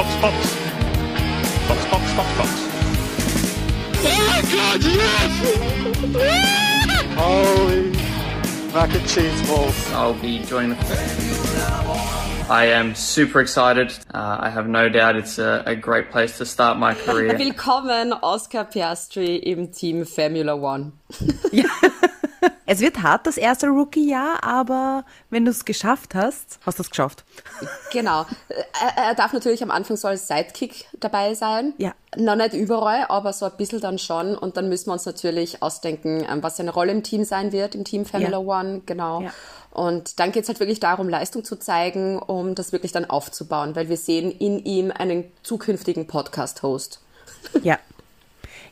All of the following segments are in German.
Box, Box. Box, Box, Box, Box. Oh God, yes! Holy mac and cheese balls. I'll be joining I am super excited. Uh, I have no doubt it's a, a great place to start my career. Willkommen, Oscar Piastri im Team Formula One. Es wird hart, das erste Rookie-Jahr, aber wenn du es geschafft hast, hast du es geschafft. Genau. Er, er, darf natürlich am Anfang so als Sidekick dabei sein. Ja. Noch nicht überall, aber so ein bisschen dann schon. Und dann müssen wir uns natürlich ausdenken, ähm, was seine Rolle im Team sein wird, im Team Formula ja. One. Genau. Ja. Und dann geht es halt wirklich darum, Leistung zu zeigen, um das wirklich dann aufzubauen, weil wir sehen in ihm einen zukünftigen Podcast-Host. Ja.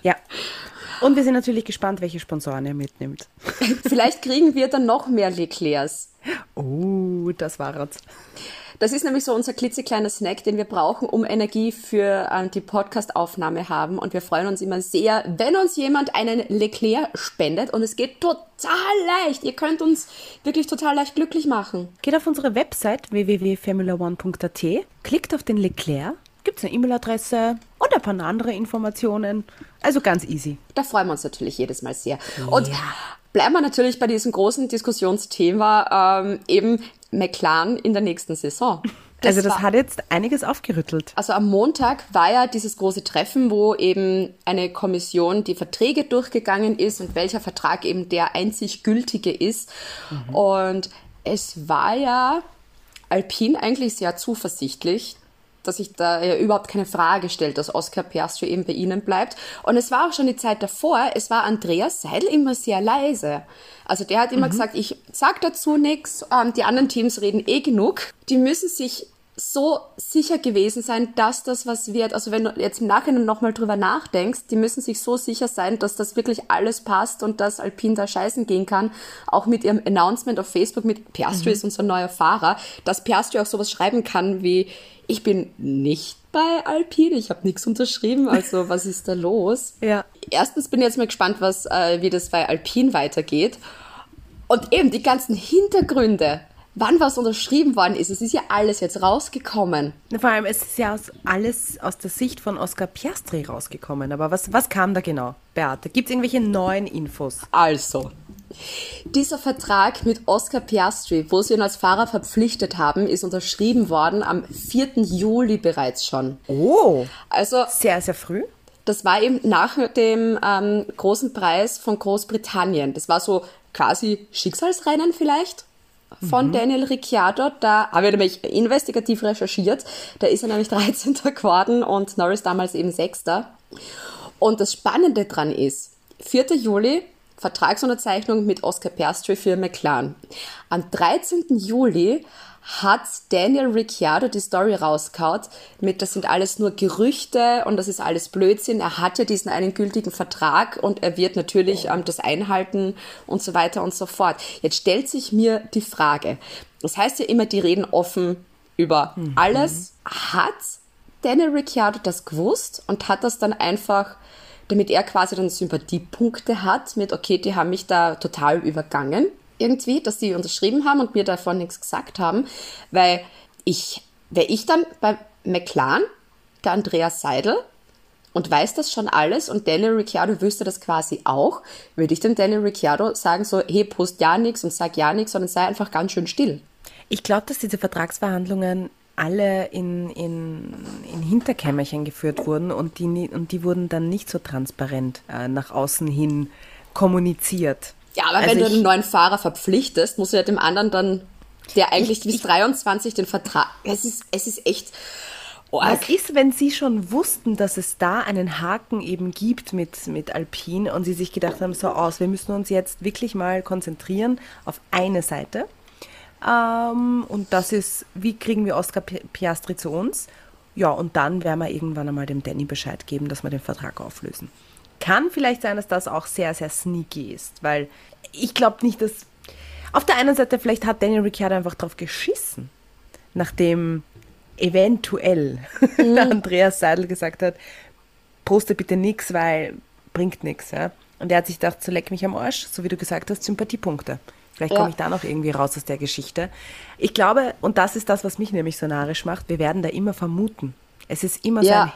Ja. Und wir sind natürlich gespannt, welche Sponsoren er mitnimmt. Vielleicht kriegen wir dann noch mehr Leclercs. Oh, das war es. Das ist nämlich so unser klitzekleiner Snack, den wir brauchen, um Energie für äh, die Podcast-Aufnahme haben. Und wir freuen uns immer sehr, wenn uns jemand einen Leclerc spendet. Und es geht total leicht. Ihr könnt uns wirklich total leicht glücklich machen. Geht auf unsere Website www.formula1.at, klickt auf den Leclerc gibt es eine E-Mail-Adresse und paar andere Informationen. Also ganz easy. Da freuen wir uns natürlich jedes Mal sehr. Und ja. bleiben wir natürlich bei diesem großen Diskussionsthema, ähm, eben McLaren in der nächsten Saison. Das also das war, hat jetzt einiges aufgerüttelt. Also am Montag war ja dieses große Treffen, wo eben eine Kommission die Verträge durchgegangen ist und welcher Vertrag eben der einzig gültige ist. Mhm. Und es war ja Alpine eigentlich sehr zuversichtlich, dass sich da ja überhaupt keine Frage stellt, dass Oscar Piastri eben bei ihnen bleibt. Und es war auch schon die Zeit davor, es war Andreas Seidel immer sehr leise. Also der hat immer mhm. gesagt, ich sag dazu nichts, ähm, die anderen Teams reden eh genug. Die müssen sich so sicher gewesen sein, dass das was wird. Also wenn du jetzt im Nachhinein nochmal drüber nachdenkst, die müssen sich so sicher sein, dass das wirklich alles passt und dass Alpine da scheißen gehen kann. Auch mit ihrem Announcement auf Facebook mit Piastri mhm. ist unser neuer Fahrer, dass Piastri auch sowas schreiben kann wie, ich bin nicht bei Alpine, ich habe nichts unterschrieben, also was ist da los? Ja. Erstens bin ich jetzt mal gespannt, was, äh, wie das bei Alpine weitergeht. Und eben die ganzen Hintergründe, wann was unterschrieben worden ist. Es ist ja alles jetzt rausgekommen. Vor allem, es ist ja aus, alles aus der Sicht von Oscar Piastri rausgekommen. Aber was, was kam da genau, Beate? Gibt es irgendwelche neuen Infos? Also, dieser Vertrag mit Oscar Piastri, wo sie ihn als Fahrer verpflichtet haben, ist unterschrieben worden am 4. Juli bereits schon. Oh, also sehr, sehr früh. Das war eben nach dem ähm, großen Preis von Großbritannien. Das war so quasi Schicksalsrennen vielleicht von mhm. Daniel Ricciardo. Da habe ich nämlich investigativ recherchiert. Da ist er nämlich 13. geworden und Norris damals eben 6. Und das Spannende dran ist, 4. Juli, Vertragsunterzeichnung mit Oscar Piastri für McLaren. Am 13. Juli hat Daniel Ricciardo die Story rausgehaut mit, das sind alles nur Gerüchte und das ist alles Blödsinn. Er hat ja diesen einen gültigen Vertrag und er wird natürlich ähm, das einhalten und so weiter und so fort. Jetzt stellt sich mir die Frage, das heißt ja immer, die reden offen über mhm. alles. Hat Daniel Ricciardo das gewusst und hat das dann einfach damit er quasi dann Sympathiepunkte hat mit, okay, die haben mich da total übergangen irgendwie, dass die unterschrieben haben und mir davon nichts gesagt haben, weil ich, wäre ich dann bei McLaren, der Andreas Seidel, und weiß das schon alles und Daniel Ricciardo wüsste das quasi auch, würde ich dem Daniel Ricciardo sagen so, hey, post ja nichts und sag ja nichts, sondern sei einfach ganz schön still. Ich glaube, dass diese Vertragsverhandlungen alle in, in, in Hinterkämmerchen geführt wurden und die, und die wurden dann nicht so transparent äh, nach außen hin kommuniziert. Ja, aber also wenn du einen neuen Fahrer verpflichtest, musst du ja dem anderen dann, der eigentlich ich, bis ich, 23 den Vertrag. Es ist, es ist echt. Org. Was ist, wenn Sie schon wussten, dass es da einen Haken eben gibt mit, mit Alpine und Sie sich gedacht haben, so aus, wir müssen uns jetzt wirklich mal konzentrieren auf eine Seite. Ähm, und das ist, wie kriegen wir Oscar Piastri zu uns? Ja, und dann werden wir irgendwann einmal dem Danny Bescheid geben, dass wir den Vertrag auflösen. Kann vielleicht sein, dass das auch sehr, sehr sneaky ist, weil ich glaube nicht, dass. Auf der einen Seite, vielleicht hat Daniel Ricciardo einfach drauf geschissen, nachdem eventuell mhm. der Andreas Seidel gesagt hat, poste bitte nichts, weil bringt nichts. Ja? Und er hat sich gedacht, so leck mich am Arsch, so wie du gesagt hast, Sympathiepunkte. Vielleicht komme ja. ich da noch irgendwie raus aus der Geschichte. Ich glaube, und das ist das, was mich nämlich so narrisch macht, wir werden da immer vermuten. Es ist immer Ja.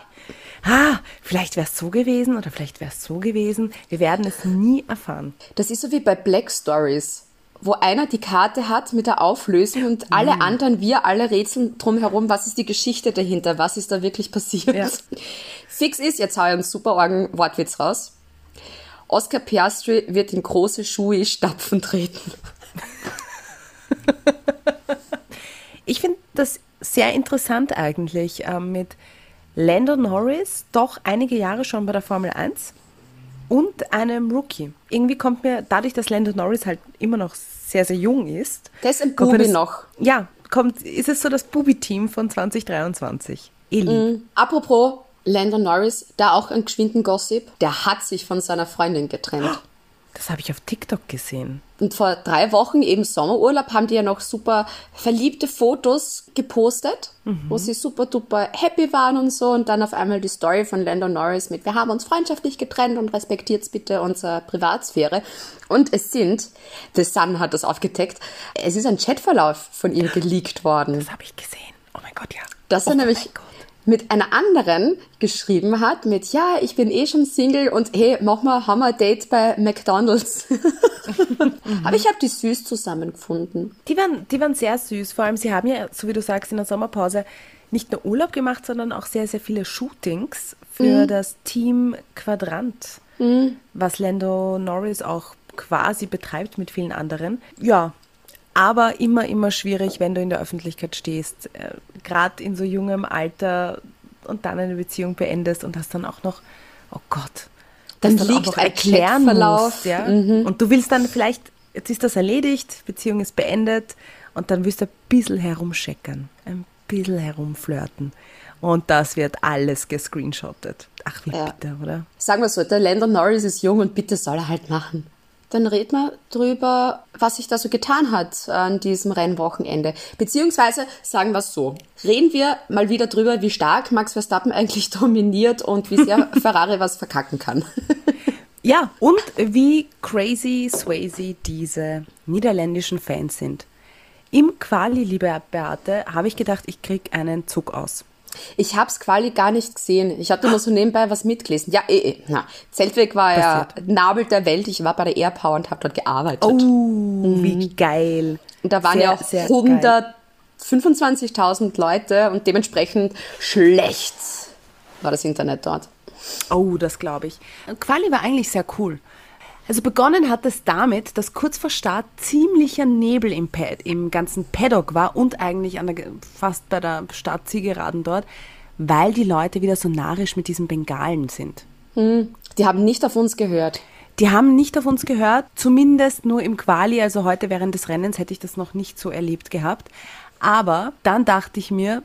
so ein, ah, vielleicht wäre es so gewesen oder vielleicht wäre es so gewesen. Wir werden es nie erfahren. Das ist so wie bei Black Stories, wo einer die Karte hat mit der Auflösung und alle anderen, wir alle rätseln drumherum, was ist die Geschichte dahinter, was ist da wirklich passiert. Ja. Fix ist, jetzt hau ich einen super Orgen Wortwitz raus. Oscar Piastri wird in große Schuhe stapfen treten. Ich finde das sehr interessant eigentlich ähm, mit Lando Norris, doch einige Jahre schon bei der Formel 1 und einem Rookie. Irgendwie kommt mir, dadurch, dass Lando Norris halt immer noch sehr, sehr jung ist. Der ist ein Bubi das- noch. Ja, kommt, ist es so das Bubi-Team von 2023. Eli. Apropos Lando Norris, da auch ein geschwinden Gossip, der hat sich von seiner Freundin getrennt. Das habe ich auf TikTok gesehen. Und vor drei Wochen, eben Sommerurlaub, haben die ja noch super verliebte Fotos gepostet, wo sie super duper happy waren und so. Und dann auf einmal die Story von Lando Norris mit, wir haben uns freundschaftlich getrennt und respektiert bitte unsere Privatsphäre. Und es sind, The Sun hat das aufgedeckt, es ist ein Chatverlauf von ihr geleakt worden. Das habe ich gesehen. Oh mein Gott, ja. dass oh er nämlich Gott. Mit einer anderen geschrieben hat, mit ja, ich bin eh schon Single und hey, mach mal, haben wir ein Date bei McDonalds. Aber ich habe die süß zusammengefunden. Die waren, die waren sehr süß. Vor allem, sie haben ja, so wie du sagst, in der Sommerpause nicht nur Urlaub gemacht, sondern auch sehr, sehr viele Shootings für das Team Quadrant, was Lando Norris auch quasi betreibt mit vielen anderen. Ja, aber immer, immer schwierig, wenn du in der Öffentlichkeit stehst, äh, gerade in so jungem Alter und dann eine Beziehung beendest und das dann auch noch, oh Gott, Dann das auch liegt noch ein erklären musst, ja. Und du willst dann vielleicht, jetzt ist das erledigt, Beziehung ist beendet und dann willst du ein bisschen herumscheckern, ein bisschen herumflirten. Und das wird alles gescreenshottet. Ach, wie Ja. bitter, oder? Sagen wir so, der Lando Norris ist jung und bitte soll er halt machen. Dann reden wir drüber, was sich da so getan hat an diesem Rennwochenende. Beziehungsweise sagen wir es so, reden wir mal wieder drüber, wie stark Max Verstappen eigentlich dominiert und wie sehr Ferrari was verkacken kann. Ja, und wie crazy Swayze diese niederländischen Fans sind. Im Quali, liebe Beate, habe ich gedacht, ich krieg einen Zug aus. Ich hab's quasi gar nicht gesehen. Ich hatte nur so nebenbei was mitgelesen. Ja, eh, eh. Na, Zeltweg war ja Nabel der Welt. Ich war bei der Airpower und habe dort gearbeitet. Oh, wie geil. und da waren sehr, ja auch sehr geil. 125.000 Leute und dementsprechend schlecht war das Internet dort. Oh, das glaube ich. Quali war eigentlich sehr cool. Also begonnen hat es damit, dass kurz vor Start ziemlicher Nebel im, Pad, im ganzen Paddock war und eigentlich an der, fast bei der Startzielgeraden dort, weil die Leute wieder so narrisch mit diesen Bengalen sind. Die haben nicht auf uns gehört. Die haben nicht auf uns gehört, zumindest nur im Quali, also heute während des Rennens hätte ich das noch nicht so erlebt gehabt. Aber dann dachte ich mir,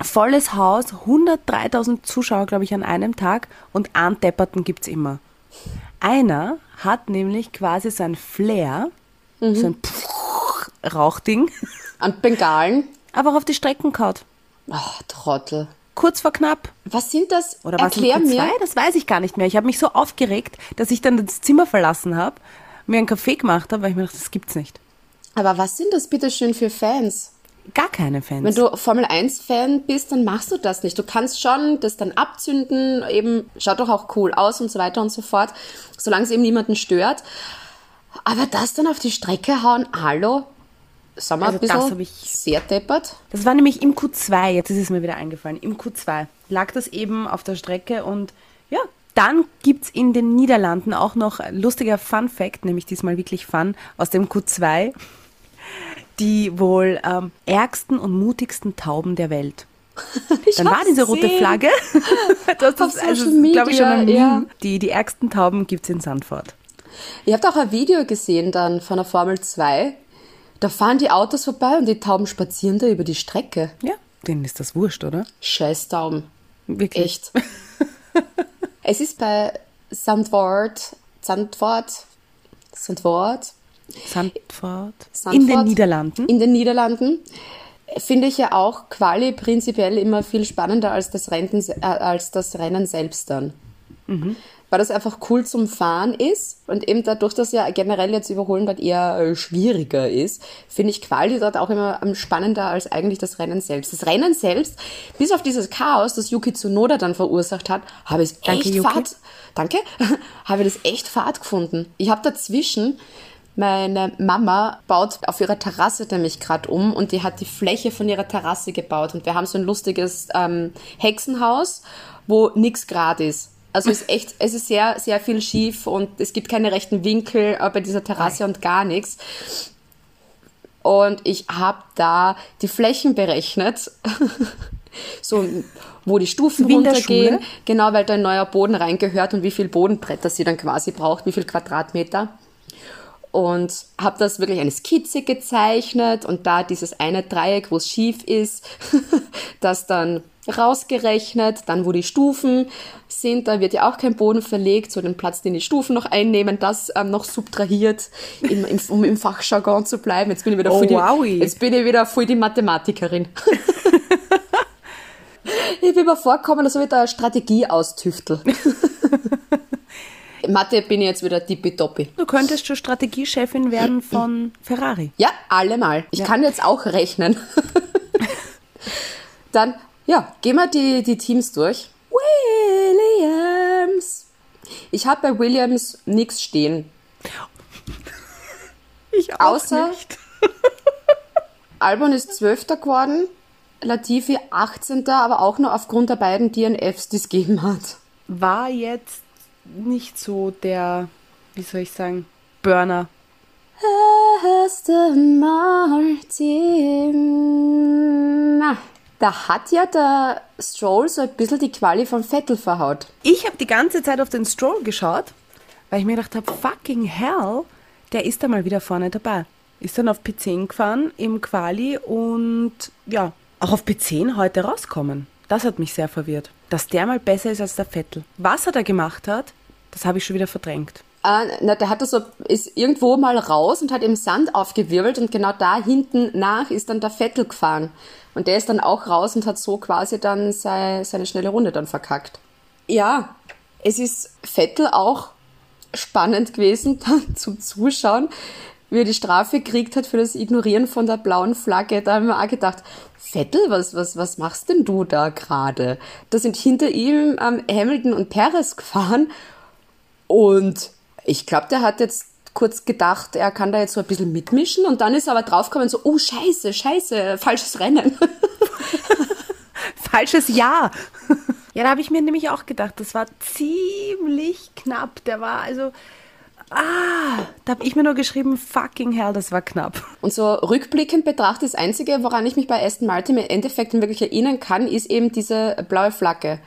volles Haus, 103.000 Zuschauer, glaube ich, an einem Tag und einen Depperten gibt's immer. Einer hat nämlich quasi so ein Flair, so ein Rauchding, An Bengalen. aber auch auf die Strecken kaut. Ach, Trottel. Kurz vor knapp. Was sind das? Oder was Erklär in Q2? mir. Das weiß ich gar nicht mehr. Ich habe mich so aufgeregt, dass ich dann das Zimmer verlassen habe, mir einen Kaffee gemacht habe, weil ich mir dachte, das gibt's nicht. Aber was sind das bitte schön für Fans? Gar keine Fans. Wenn du Formel 1 Fan bist, dann machst du das nicht. Du kannst schon das dann abzünden, eben schaut doch auch cool aus und so weiter und so fort, solange es eben niemanden stört. Aber das dann auf die Strecke hauen, hallo? Sagen wir Also ein das bisschen ich- sehr deppert. das war nämlich im Q2, jetzt ist es mir wieder eingefallen, im Q2 lag das eben auf der Strecke und ja, dann gibt's in den Niederlanden auch noch lustiger Fun Fact, nämlich diesmal wirklich Fun, aus dem Q2, die wohl ähm, ärgsten und mutigsten Tauben der Welt. Dann war diese rote. Flagge. das Auf ist, also, glaube ich, schon ein Meme. ja. Die, die ärgsten Tauben gibt's in Sandford. Ihr habt auch ein Video gesehen dann von der Formel 2. Da fahren die Autos vorbei und die Tauben spazieren da über die Strecke. Ja, denen ist das wurscht, oder? Scheiß Tauben. Wirklich. Echt. es ist bei Sandford, Sandford, Sandford, Sandford. Sandford In den Niederlanden. In den Niederlanden finde ich ja auch Quali prinzipiell immer viel spannender als das Rennen, äh, als das Rennen selbst dann. Mhm. weil das einfach cool zum Fahren ist und eben dadurch, dass ja generell jetzt Überholen dort eher äh, schwieriger ist, finde ich Quali dort auch immer am spannender als eigentlich das Rennen selbst. Das Rennen selbst, bis auf dieses Chaos, das Yuki Tsunoda dann verursacht hat, habe ich Danke, echt Yuki. Fahrt, danke, habe ich das echt Fahrt gefunden. Ich habe dazwischen meine Mama baut auf ihrer Terrasse nämlich gerade um und die hat die Fläche von ihrer Terrasse gebaut. Und wir haben so ein lustiges ähm, Hexenhaus, wo nix grad ist. Also es ist echt, es ist sehr, sehr viel schief und es gibt keine rechten Winkel äh, bei dieser Terrasse und gar nichts. Und ich habe da die Flächen berechnet, so wo die Stufen Wie runtergehen, genau, weil da ein neuer Boden reingehört und wie viel Bodenbretter sie dann quasi braucht, wie viel Quadratmeter und habe das wirklich eine Skizze gezeichnet und da dieses eine Dreieck, wo es schief ist, das dann rausgerechnet, dann wo die Stufen sind, da wird ja auch kein Boden verlegt, so den Platz, den die Stufen noch einnehmen, das ähm, noch subtrahiert, im, im, um im Fachjargon zu bleiben. Jetzt bin ich wieder Oh, voll die, jetzt bin ich wieder voll die Mathematikerin. ich bin mir vorgekommen, als ob ich da eine Strategie austüftel. Mathe bin ich jetzt wieder tippitoppi. Du könntest schon Strategiechefin werden von Ferrari. Ja, allemal. Ich kann jetzt auch rechnen. Dann, ja, gehen wir die, die Teams durch. Williams. Ich habe bei Williams nichts stehen. Ich auch Außer- nicht. Albon ist Zwölfter geworden, Latifi 18. aber auch nur aufgrund der beiden DNFs, die es gegeben hat. War jetzt nicht so der, wie soll ich sagen, Burner. Aston Martin. Na, da hat ja der Stroll so ein bisschen die Quali von Vettel verhaut. Ich habe die ganze Zeit auf den Stroll geschaut, weil ich mir gedacht habe, fucking hell, der ist da mal wieder vorne dabei. Ist dann auf P10 gefahren im Quali und ja, auch auf P10 heute rauskommen. Das hat mich sehr verwirrt. Dass der mal besser ist als der Vettel. Was er da gemacht hat, das habe ich schon wieder verdrängt. Äh, na, der hat das so, ist irgendwo mal raus und hat im Sand aufgewirbelt und genau da hinten nach ist dann der Vettel gefahren. Und der ist dann auch raus und hat so quasi dann sei, seine schnelle Runde dann verkackt. Ja, es ist Vettel auch spannend gewesen dann zum Zuschauen, wie er die Strafe gekriegt hat für das Ignorieren von der blauen Flagge. Da haben wir auch gedacht, Vettel, was, was, was machst denn du da gerade? Da sind hinter ihm ähm, Hamilton und Perez gefahren und ich glaube, der hat jetzt kurz gedacht, er kann da jetzt so ein bisschen mitmischen und dann ist er aber draufgekommen so, oh scheiße, scheiße, falsches Rennen. Falsches Ja. Ja, da habe ich mir nämlich auch gedacht, das war ziemlich knapp. Der war also, ah, da habe ich mir nur geschrieben, fucking hell, das war knapp. Und so rückblickend betrachtet, das Einzige, woran ich mich bei Aston Martin im Endeffekt wirklich erinnern kann, ist eben diese blaue Flagge.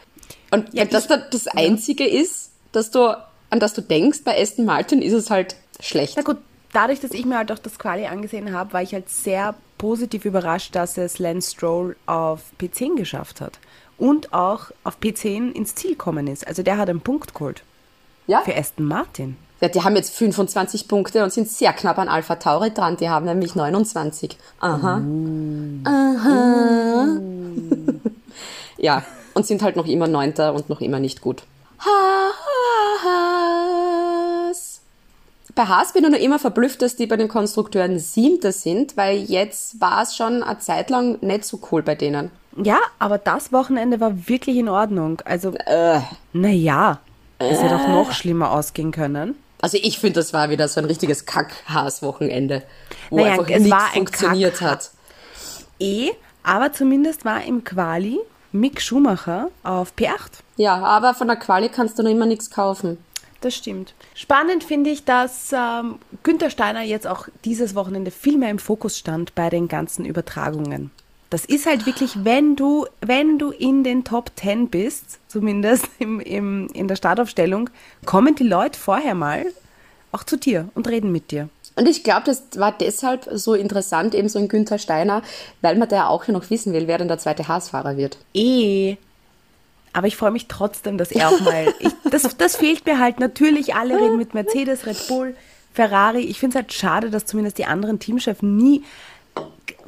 Und Ja, wenn das dann das Einzige ist, dass du, an das du denkst bei Aston Martin, ist es halt schlecht. Na gut, dadurch, dass ich mir halt auch das Quali angesehen habe, war ich halt sehr positiv überrascht, dass es Lance Stroll auf P10 geschafft hat. Und auch auf P10 ins Ziel kommen ist. Also der hat einen Punkt geholt Ja? für Aston Martin. Ja, die haben jetzt 25 Punkte und sind sehr knapp an Alpha Tauri dran. Die haben nämlich 29. Aha. Aha. ja, und sind halt noch immer Neunter und noch immer nicht gut. Haas. Bei Haas bin ich noch immer verblüfft, dass die bei den Konstrukteuren Siebter sind, weil jetzt war es schon eine Zeit lang nicht so cool bei denen. Ja, aber das Wochenende war wirklich in Ordnung. Also, Äh. naja, es hätte auch noch schlimmer ausgehen können. Also ich finde, das war wieder so ein richtiges Kack-Haas-Wochenende, wo Naja, einfach es nichts war ein funktioniert Kack- hat. Eh, aber zumindest war im Quali Mick Schumacher auf P8. Ja, aber von der Quali kannst du noch immer nichts kaufen. Das stimmt. Spannend finde ich, dass ähm, Günther Steiner jetzt auch dieses Wochenende viel mehr im Fokus stand bei den ganzen Übertragungen. Das ist halt wirklich, wenn du, wenn du in den Top 10 bist, zumindest im, im, in der Startaufstellung, kommen die Leute vorher mal auch zu dir und reden mit dir. Und ich glaube, das war deshalb so interessant, eben so ein Günther Steiner, weil man da auch noch wissen will, wer denn der zweite Haas-Fahrer wird. Eh. Aber ich freue mich trotzdem, dass er auch mal. Ich, das, das fehlt mir halt. Natürlich, alle reden mit Mercedes, Red Bull, Ferrari. Ich finde es halt schade, dass zumindest die anderen Teamchefs nie.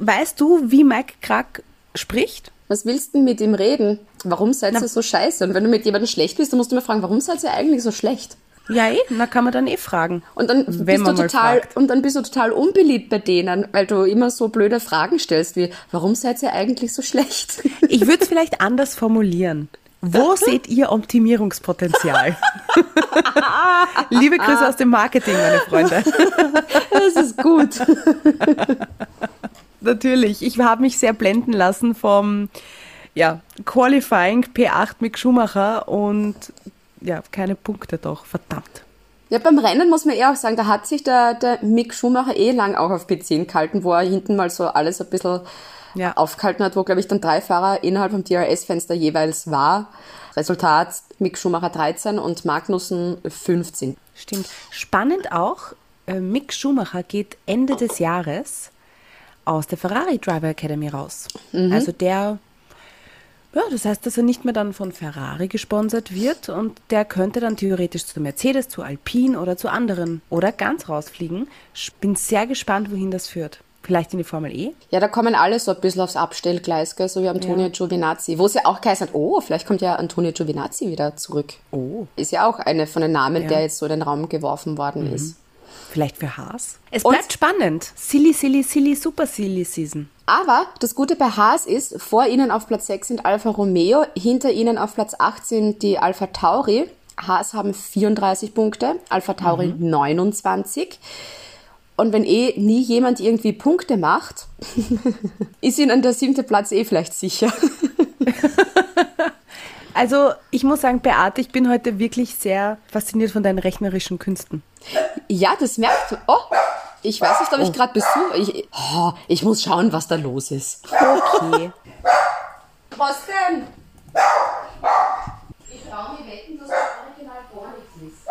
Weißt du, wie Mike Krack spricht? Was willst du denn mit ihm reden? Warum seid ihr so scheiße? Und wenn du mit jemandem schlecht bist, dann musst du mir fragen, warum seid ihr eigentlich so schlecht? Ja, eh, da kann man dann eh fragen. Und dann bist du total und dann bist du total unbeliebt bei denen, weil du immer so blöde Fragen stellst wie warum seid ihr eigentlich so schlecht? Ich würde es vielleicht anders formulieren. Wo seht ihr Optimierungspotenzial? Liebe Grüße aus dem Marketing, meine Freunde. Das ist gut. Natürlich. Ich habe mich sehr blenden lassen vom ja, Qualifying P8 mit Schumacher und ja, keine Punkte doch. Verdammt. Ja, beim Rennen muss man eher auch sagen, da hat sich der, der Mick Schumacher eh lang auch auf P10 gehalten, wo er hinten mal so alles ein bisschen Ja. aufgehalten hat, wo, glaube ich, dann drei Fahrer innerhalb vom DRS-Fenster jeweils war. Resultat Mick Schumacher 13 und Magnussen 15. Stimmt. Spannend auch, äh, Mick Schumacher geht Ende des Jahres aus der Ferrari Driver Academy raus. Also der, ja, das heißt, dass er nicht mehr dann von Ferrari gesponsert wird und der könnte dann theoretisch zu Mercedes, zu Alpine oder zu anderen oder ganz rausfliegen. Ich bin sehr gespannt, wohin das führt. Vielleicht in die Formel E? Ja, da kommen alle so ein bisschen aufs Abstellgleis, gell? so wie Antonio Giovinazzi, wo es ja auch geheißen hat, oh, vielleicht kommt ja Antonio Giovinazzi wieder zurück. Oh. Ist ja auch eine von den Namen, Ja. der jetzt so in den Raum geworfen worden ist. Vielleicht für Haas? Es Und- bleibt spannend. Silly, silly, silly, super silly Season. Aber das Gute bei Haas ist, vor ihnen auf Platz 6 sind Alfa Romeo, hinter ihnen auf Platz 8 sind die Alfa Tauri. Haas haben 34 Punkte, Alfa Tauri 29. Und wenn eh nie jemand irgendwie Punkte macht, ist ihnen der siebte Platz eh vielleicht sicher. Also, ich muss sagen, Beate, ich bin heute wirklich sehr fasziniert von deinen rechnerischen Künsten. Ja, das merkt Oh, ich weiß nicht, ob ich gerade Besuch. Ich, oh, ich muss schauen, was da los ist. Okay. Was denn? Ich traue mir wetten, dass das Original gar nichts ist.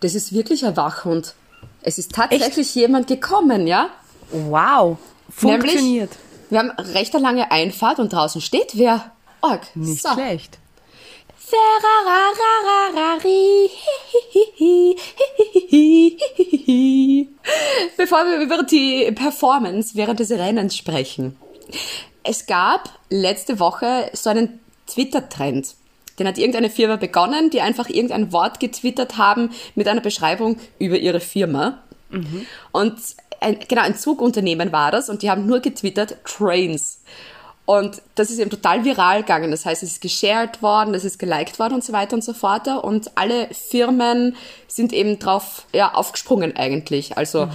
Das ist wirklich ein Wachhund. Es ist tatsächlich jemand gekommen, ja? Wow. Funktioniert. Nämlich, wir haben recht eine lange Einfahrt und draußen steht wer. Org. Nicht so. schlecht. Bevor wir über die Performance während des Rennens sprechen. Es gab letzte Woche so einen Twitter-Trend. Den hat irgendeine Firma begonnen, die einfach irgendein Wort getwittert haben mit einer Beschreibung über ihre Firma. Und ein, genau, ein Zugunternehmen war das und die haben nur getwittert Trains. Und das ist eben total viral gegangen. Das heißt, es ist geshared worden, es ist geliked worden und so weiter und so fort. Und alle Firmen sind eben drauf ja, aufgesprungen eigentlich. Also,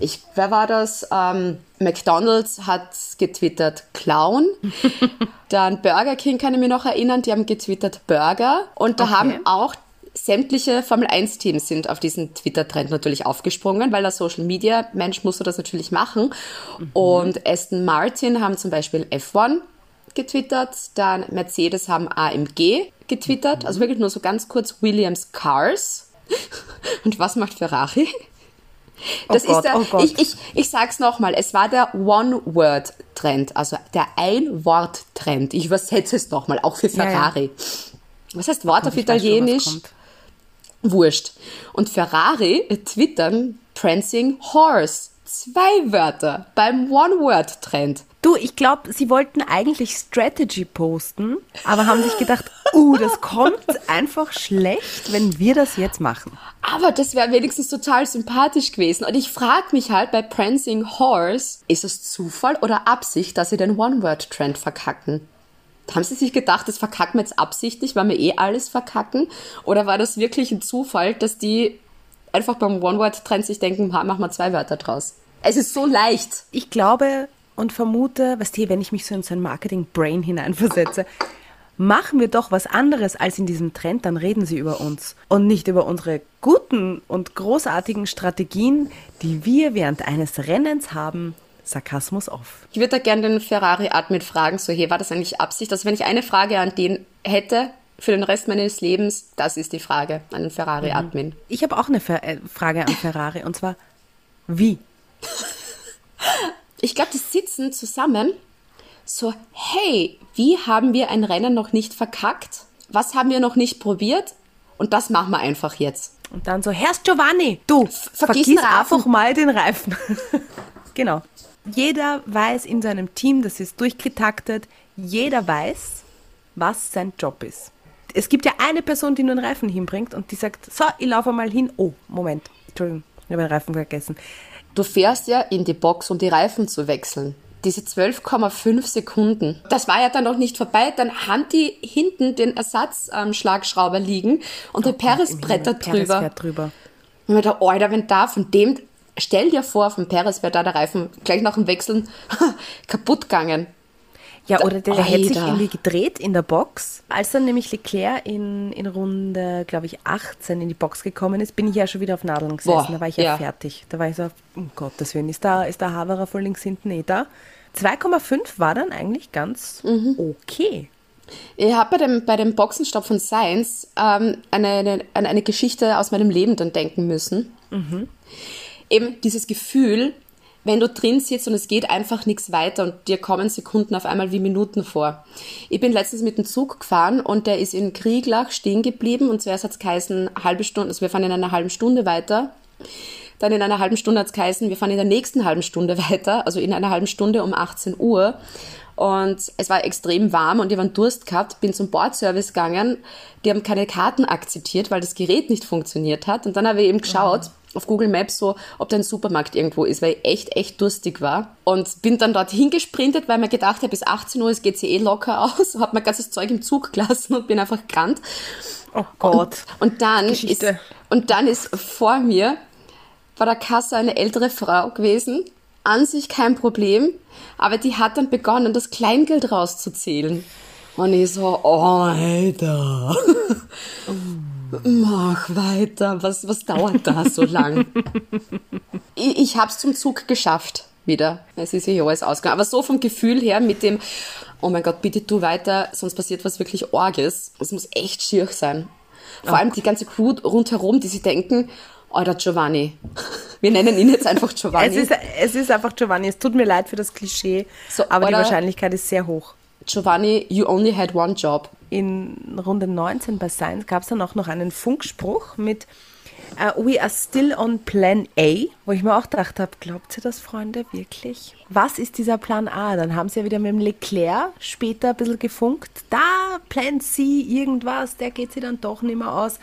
ich, wer war das? Ähm, McDonald's hat getwittert Clown. Dann Burger King kann ich mich noch erinnern, die haben getwittert Burger. Und da Okay. haben auch sämtliche Formel 1 Teams sind auf diesen Twitter-Trend natürlich aufgesprungen, weil der Social Media Mensch musste das natürlich machen. Und Aston Martin haben zum Beispiel F1 getwittert, dann Mercedes haben AMG getwittert, also wirklich nur so ganz kurz Williams Cars. Und was macht Ferrari? Das Gott, ist der, oh Gott. ich, ich, ich sag's nochmal, es war der One-Word-Trend, also der Ein-Wort-Trend. Ich übersetze es nochmal, auch für Ja, ja. Ferrari. Was heißt Wort auf schon, Italienisch? kommt. Wurscht. Und Ferrari twittern Prancing Horse. Zwei Wörter beim One-Word-Trend. Du, ich glaube, sie wollten eigentlich Strategy posten, aber haben sich gedacht, uh, das kommt einfach schlecht, wenn wir das jetzt machen. Aber das wäre wenigstens total sympathisch gewesen. Und ich frage mich halt bei Prancing Horse, ist es Zufall oder Absicht, dass sie den One-Word-Trend verkacken? Haben sie sich gedacht, das verkacken wir jetzt absichtlich, weil wir eh alles verkacken? Oder war das wirklich ein Zufall, dass die einfach beim One-Word-Trend sich denken, machen wir zwei Wörter draus? Es ist so leicht. Ich glaube und vermute, weißt du, wenn ich mich so in so ein Marketing-Brain hineinversetze, machen wir doch was anderes als in diesem Trend, dann reden sie über uns und nicht über unsere guten und großartigen Strategien, die wir während eines Rennens haben. Sarkasmus off. Ich würde da gerne den Ferrari-Admin fragen, so, hey, war das eigentlich Absicht? Also wenn ich eine Frage an den hätte für den Rest meines Lebens, das ist die Frage an den Ferrari-Admin. Ich habe auch eine Fer äh, Frage an Ferrari und zwar, wie? Ich glaube, die sitzen zusammen so, hey, wie haben wir ein Rennen noch nicht verkackt? Was haben wir noch nicht probiert? Und das machen wir einfach jetzt. Und dann so, Herrst Giovanni, du, vergiss einfach mal den Reifen. genau. Jeder weiß in seinem Team, das ist durchgetaktet, jeder weiß, was sein Job ist. Es gibt ja eine Person, die nur einen Reifen hinbringt und die sagt, so, ich laufe mal hin. Oh, Moment, Entschuldigung, ich habe den Reifen vergessen. Du fährst ja in die Box, um die Reifen zu wechseln. Diese 12,5 Sekunden. Das war ja dann noch nicht vorbei. Dann haben die hinten den Ersatzschlagschrauber liegen und der Perez Im brettert drüber. fährt drüber. Und mir da, Alter, wenn da von dem, stell dir vor, von Perez wäre da der Reifen gleich nach dem Wechseln kaputt gegangen. Ja, oder der hätte sich irgendwie gedreht in der Box. Als dann nämlich Leclerc in, in Runde, glaube ich, 18 in die Box gekommen ist, bin ich ja schon wieder auf Nadeln gesessen. Boah, da war ich ja, ja. fertig. Da war ich so, um Gottes Willen, ist da, ist der Haverer von links hinten eh da? 2,5 war dann eigentlich ganz Mhm. okay. Ich habe bei dem, bei dem Boxenstopp von Science ähm, eine, eine, an eine Geschichte aus meinem Leben dann denken müssen. Eben dieses Gefühl, wenn du drin sitzt und es geht einfach nichts weiter und dir kommen Sekunden auf einmal wie Minuten vor. Ich bin letztens mit dem Zug gefahren und der ist in Krieglach stehen geblieben und zuerst hat es geheißen, halbe Stunde, also wir fahren in einer halben Stunde weiter. Dann in einer halben Stunde hat es geheißen, wir fahren in der nächsten halben Stunde weiter, also in einer halben Stunde um 18 Uhr. Und es war extrem warm und ich habe Durst gehabt, bin zum Bordservice gegangen. Die haben keine Karten akzeptiert, weil das Gerät nicht funktioniert hat. Und dann habe ich eben geschaut auf Google Maps so, ob da ein Supermarkt irgendwo ist, weil ich echt, echt durstig war. Und bin dann dort hingesprintet, weil mir gedacht habe, bis 18 Uhr, es geht eh locker aus. Habe mein ganzes Zeug im Zug gelassen und bin einfach gerannt. Oh Gott. Und dann, ist, und dann ist vor mir bei der Kasse eine ältere Frau gewesen. An sich kein Problem, aber die hat dann begonnen, das Kleingeld rauszuzählen. Und ich so, oh, Alter. Mach weiter. Was, was dauert da so lang? ich, ich hab's zum Zug geschafft wieder. Es ist ja alles ausgegangen. Aber so vom Gefühl her mit dem, oh mein Gott, bitte tu weiter, sonst passiert was wirklich Orges. Es muss echt schier sein. Vor allem die ganze Crew rundherum, die sich denken, Alter Giovanni. Wir nennen ihn jetzt einfach Giovanni. Es ist, es ist einfach Giovanni. Es tut mir leid für das Klischee, So, aber die Wahrscheinlichkeit ist sehr hoch. Giovanni, you only had one job. In Runde 19 bei Science gab es dann auch noch einen Funkspruch mit äh, We are still on Plan A, wo ich mir auch gedacht habe, glaubt ihr das, Freunde, wirklich? Was ist dieser Plan A? Dann haben sie ja wieder mit dem Leclerc später ein bisschen gefunkt. Da, Plan C, irgendwas, der geht sie dann doch nicht mehr aus.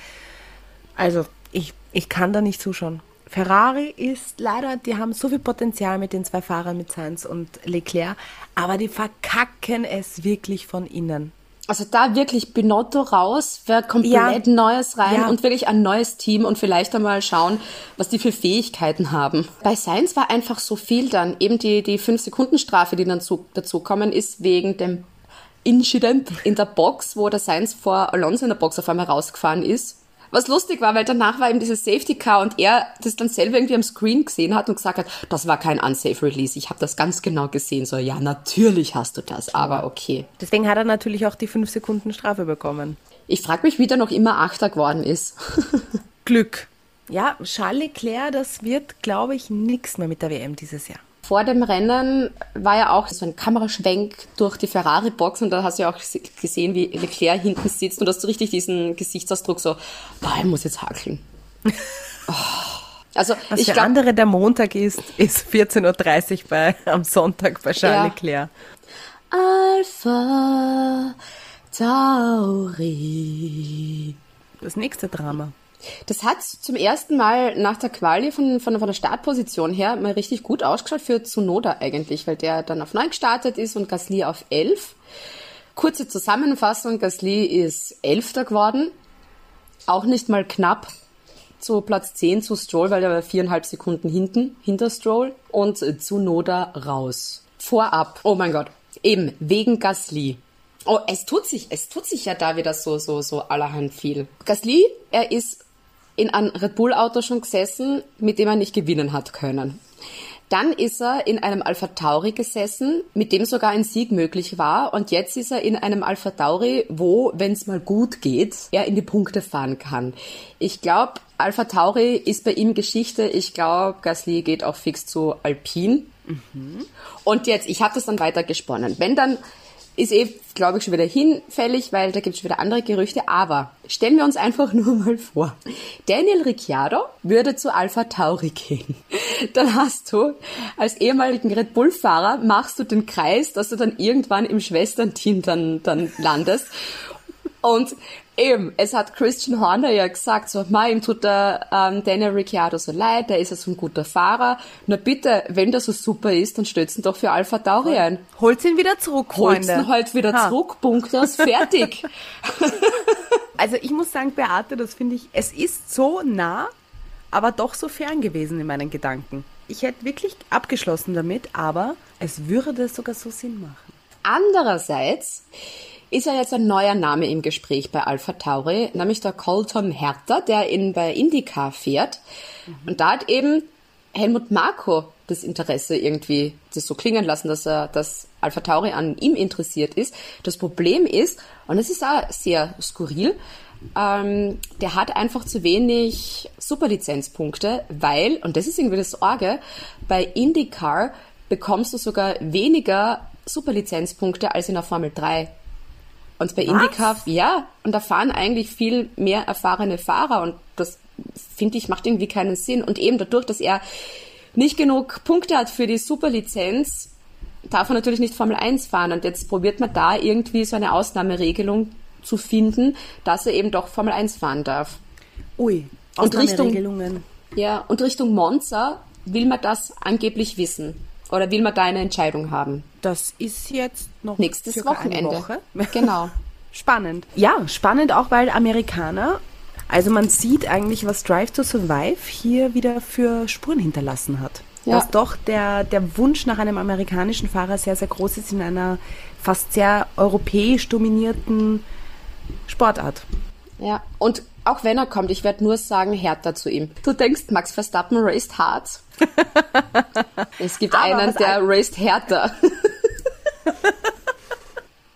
Also, ich, ich kann da nicht zuschauen. Ferrari ist leider, die haben so viel Potenzial mit den zwei Fahrern, mit Sainz und Leclerc, aber die verkacken es wirklich von innen. Also da wirklich Binotto raus, wer komplett Ja. Neues rein Ja. und wirklich ein neues Team und vielleicht einmal schauen, was die für Fähigkeiten haben. Bei Sainz war einfach so viel dann. Eben die, die 5-Sekunden-Strafe, die dann zu, dazukommen, ist wegen dem Incident in der Box, wo der Sainz vor Alonso in der Box auf einmal rausgefahren ist. Was lustig war, weil danach war eben dieses Safety Car und er das dann selber irgendwie am Screen gesehen hat und gesagt hat, das war kein unsafe Release. Ich habe das ganz genau gesehen. So, ja, natürlich hast du das, aber okay. Deswegen hat er natürlich auch die 5 Sekunden Strafe bekommen. Ich frage mich, wie der noch immer Achter geworden ist. Glück. Ja, Charles Leclerc, das wird, glaube ich, nichts mehr mit der WM dieses Jahr. Vor dem Rennen war ja auch so ein Kameraschwenk durch die Ferrari-Box und da hast du ja auch gesehen, wie Leclerc hinten sitzt und hast du richtig diesen Gesichtsausdruck so, boah, er muss jetzt hackeln. Oh. Also Was ich für glaube, andere der Montag ist, ist 14.30 Uhr bei, am Sonntag bei Charles Ja. Leclerc. Alpha Tauri. Das nächste Drama. Das hat zum ersten Mal nach der Quali von, von, von der Startposition her mal richtig gut ausgeschaut für Tsunoda eigentlich, weil der dann auf 9 gestartet ist und Gasly auf 11. Kurze Zusammenfassung, Gasly ist Elfter geworden. Auch nicht mal knapp zu Platz 10 zu Stroll, weil der war viereinhalb Sekunden hinten, hinter Stroll und Tsunoda raus. Vorab, oh mein Gott, eben, wegen Gasly. Oh, es tut sich, es tut sich ja da wieder so, so, so allerhand viel. Gasly, er ist in einem Red Bull Auto schon gesessen, mit dem er nicht gewinnen hat können. Dann ist er in einem Alpha Tauri gesessen, mit dem sogar ein Sieg möglich war. Und jetzt ist er in einem Alpha Tauri, wo, wenn es mal gut geht, er in die Punkte fahren kann. Ich glaube, Alpha Tauri ist bei ihm Geschichte. Ich glaube, Gasly geht auch fix zu Alpine. Und jetzt, ich habe das dann weiter gesponnen. Wenn dann ist eh, glaube ich, schon wieder hinfällig, weil da gibt es wieder andere Gerüchte. Aber stellen wir uns einfach nur mal vor, Daniel Ricciardo würde zu Alpha Tauri gehen. Dann hast du als ehemaligen Red Bull-Fahrer, machst du den Kreis, dass du dann irgendwann im Schwesternteam dann, dann landest. Und Eben, es hat Christian Horner ja gesagt, so, ma, ihm tut der ähm, Daniel Ricciardo so leid, der ist ja so ein guter Fahrer. Na bitte, wenn der so super ist, dann stellt ihn doch für Alpha Tauri ein. Holt ihn wieder zurück, Holt Freunde. ihn halt wieder ha. zurück, Punkt aus, fertig. also ich muss sagen, Beate, das finde ich, es ist so nah, aber doch so fern gewesen in meinen Gedanken. Ich hätte wirklich abgeschlossen damit, aber es würde sogar so Sinn machen. Andererseits ist ja jetzt ein neuer Name im Gespräch bei Alpha Tauri, nämlich der Colton Herter, der in, bei IndyCar fährt. Mhm. Und da hat eben Helmut Marko das Interesse irgendwie das so klingen lassen, dass er, dass Alpha Tauri an ihm interessiert ist. Das Problem ist, und das ist auch sehr skurril, ähm, der hat einfach zu wenig Superlizenzpunkte, weil, und das ist irgendwie das Orge, bei IndyCar bekommst du sogar weniger Superlizenzpunkte als in der Formel 3. Und bei IndyCar, ja, und da fahren eigentlich viel mehr erfahrene Fahrer und das finde ich macht irgendwie keinen Sinn. Und eben dadurch, dass er nicht genug Punkte hat für die Superlizenz, darf er natürlich nicht Formel 1 fahren. Und jetzt probiert man da irgendwie so eine Ausnahmeregelung zu finden, dass er eben doch Formel 1 fahren darf. Ui, Ausnahmeregelungen. Ja, und Richtung Monza will man das angeblich wissen. Oder will man da eine Entscheidung haben? Das ist jetzt noch nächstes Wochenende. Woche. Genau. spannend. Ja, spannend auch, weil Amerikaner, also man sieht eigentlich, was Drive to Survive hier wieder für Spuren hinterlassen hat. Ja. Dass doch der, der Wunsch nach einem amerikanischen Fahrer sehr, sehr groß ist in einer fast sehr europäisch dominierten Sportart. Ja, und auch wenn er kommt, ich werde nur sagen, härter zu ihm. Du denkst, Max Verstappen raced hart. es gibt Aber einen, der raced härter.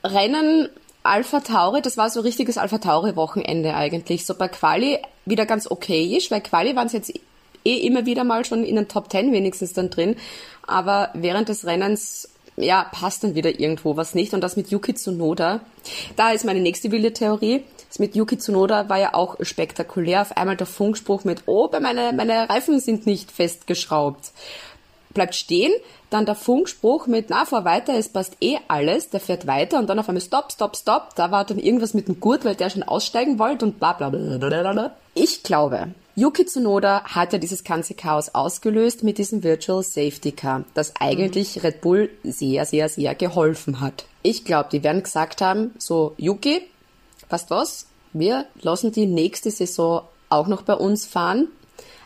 Rennen Alpha Tauri, das war so richtiges Alpha Tauri Wochenende eigentlich. So bei Quali wieder ganz okay ist, weil Quali waren es jetzt eh immer wieder mal schon in den Top Ten wenigstens dann drin. Aber während des Rennens ja, passt dann wieder irgendwo was nicht. Und das mit Yuki Tsunoda, da ist meine nächste wilde Theorie. Das mit Yuki Tsunoda war ja auch spektakulär. Auf einmal der Funkspruch mit, oh, meine, meine Reifen sind nicht festgeschraubt. Bleibt stehen, dann der Funkspruch mit, na, fahr weiter, es passt eh alles, der fährt weiter und dann auf einmal stopp, stopp, stopp. Da war dann irgendwas mit dem Gurt, weil der schon aussteigen wollte und bla bla bla. Ich glaube, Yuki Tsunoda hat ja dieses ganze Chaos ausgelöst mit diesem Virtual Safety Car, das eigentlich Red Bull sehr, sehr, sehr geholfen hat. Ich glaube, die werden gesagt haben, so Yuki, weißt was, wir lassen die nächste Saison auch noch bei uns fahren.